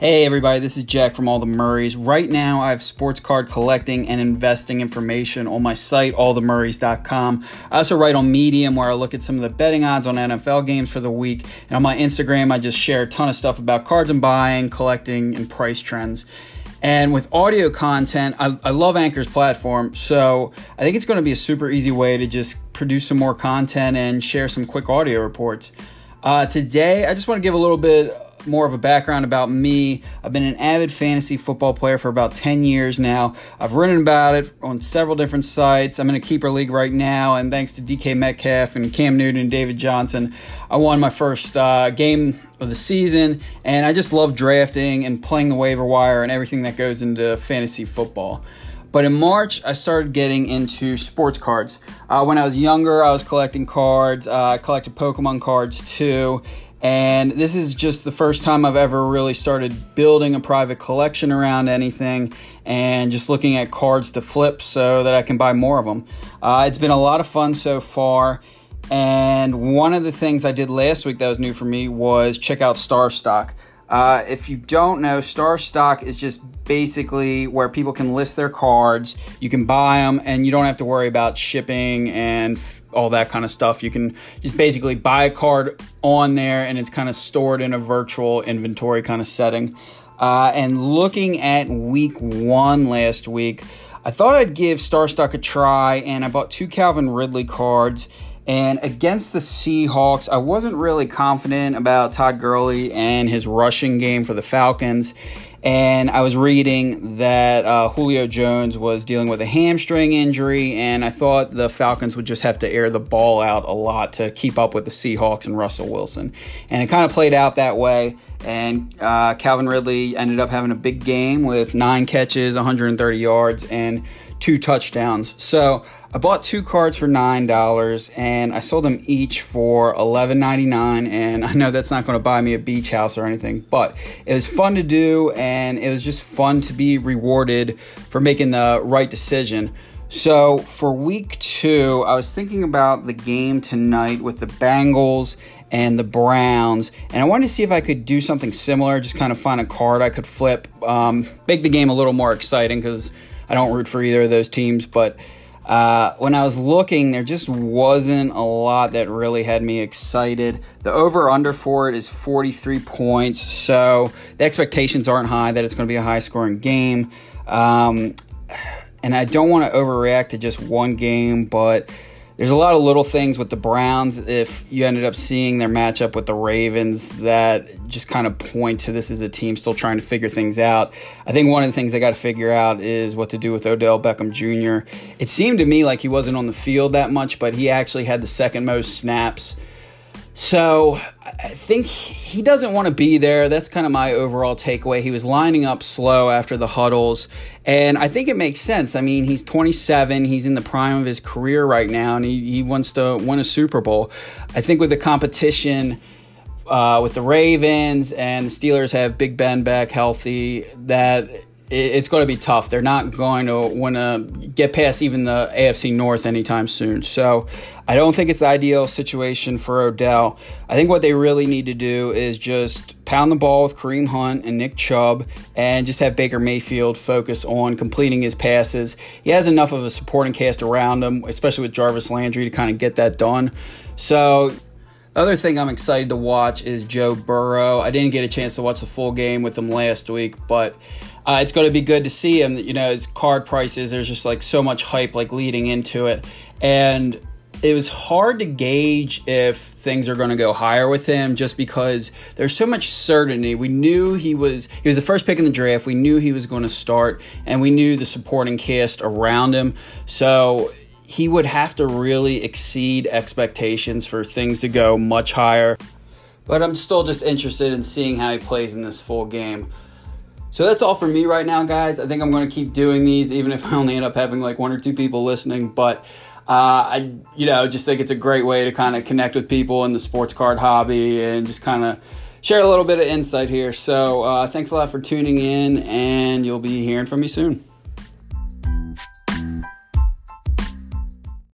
Hey everybody, this is Jack from All the Murrays. Right now, I have sports card collecting and investing information on my site, allthemurrays.com. I also write on Medium where I look at some of the betting odds on NFL games for the week. And on my Instagram, I just share a ton of stuff about cards and buying, collecting, and price trends. And with audio content, I, I love Anchor's platform, so I think it's going to be a super easy way to just produce some more content and share some quick audio reports. Uh, today, I just want to give a little bit more of a background about me. I've been an avid fantasy football player for about 10 years now. I've written about it on several different sites. I'm in a keeper league right now, and thanks to DK Metcalf and Cam Newton and David Johnson, I won my first uh, game of the season, and I just love drafting and playing the waiver wire and everything that goes into fantasy football. But in March, I started getting into sports cards. Uh, when I was younger, I was collecting cards. Uh, I collected Pokemon cards too. And this is just the first time I've ever really started building a private collection around anything and just looking at cards to flip so that I can buy more of them. Uh, it's been a lot of fun so far. And one of the things I did last week that was new for me was check out Star Stock. Uh, if you don't know, Star Stock is just basically where people can list their cards. You can buy them, and you don't have to worry about shipping and all that kind of stuff. You can just basically buy a card on there and it's kind of stored in a virtual inventory kind of setting. Uh, and looking at week one last week, I thought I'd give Starstock a try and I bought two Calvin Ridley cards. And against the Seahawks, I wasn't really confident about Todd Gurley and his rushing game for the Falcons. And I was reading that uh, Julio Jones was dealing with a hamstring injury, and I thought the Falcons would just have to air the ball out a lot to keep up with the Seahawks and Russell Wilson. And it kind of played out that way. And uh, Calvin Ridley ended up having a big game with nine catches, 130 yards, and two touchdowns. So I bought two cards for nine dollars, and I sold them each for eleven ninety nine. And I know that's not going to buy me a beach house or anything, but it was fun to do, and it was just fun to be rewarded for making the right decision. So for week two, I was thinking about the game tonight with the Bengals and the Browns, and I wanted to see if I could do something similar, just kind of find a card I could flip, um, make the game a little more exciting because I don't root for either of those teams, but uh, when I was looking, there just wasn't a lot that really had me excited. The over under for it is 43 points, so the expectations aren't high that it's going to be a high scoring game. Um, and I don't want to overreact to just one game, but there's a lot of little things with the Browns. If you ended up seeing their matchup with the Ravens, that just kind of point to this as a team still trying to figure things out. I think one of the things they got to figure out is what to do with Odell Beckham Jr. It seemed to me like he wasn't on the field that much, but he actually had the second most snaps so I think he doesn't want to be there. That's kind of my overall takeaway. He was lining up slow after the huddles, and I think it makes sense. I mean, he's 27, he's in the prime of his career right now, and he, he wants to win a Super Bowl. I think with the competition, uh, with the Ravens and the Steelers have Big Ben back healthy, that it's going to be tough. They're not going to want to get past even the AFC North anytime soon. So I don't think it's the ideal situation for Odell. I think what they really need to do is just pound the ball with Kareem Hunt and Nick Chubb and just have Baker Mayfield focus on completing his passes. He has enough of a supporting cast around him, especially with Jarvis Landry, to kind of get that done. So the other thing I'm excited to watch is Joe Burrow. I didn't get a chance to watch the full game with him last week, but uh, it's going to be good to see him. You know, his card prices, there's just like so much hype like leading into it. And it was hard to gauge if things are going to go higher with him just because there's so much certainty. We knew he was he was the first pick in the draft. We knew he was going to start and we knew the supporting cast around him. So he would have to really exceed expectations for things to go much higher. But I'm still just interested in seeing how he plays in this full game. So that's all for me right now, guys. I think I'm going to keep doing these, even if I only end up having like one or two people listening. But uh, I, you know, just think it's a great way to kind of connect with people in the sports card hobby and just kind of share a little bit of insight here. So uh, thanks a lot for tuning in, and you'll be hearing from me soon.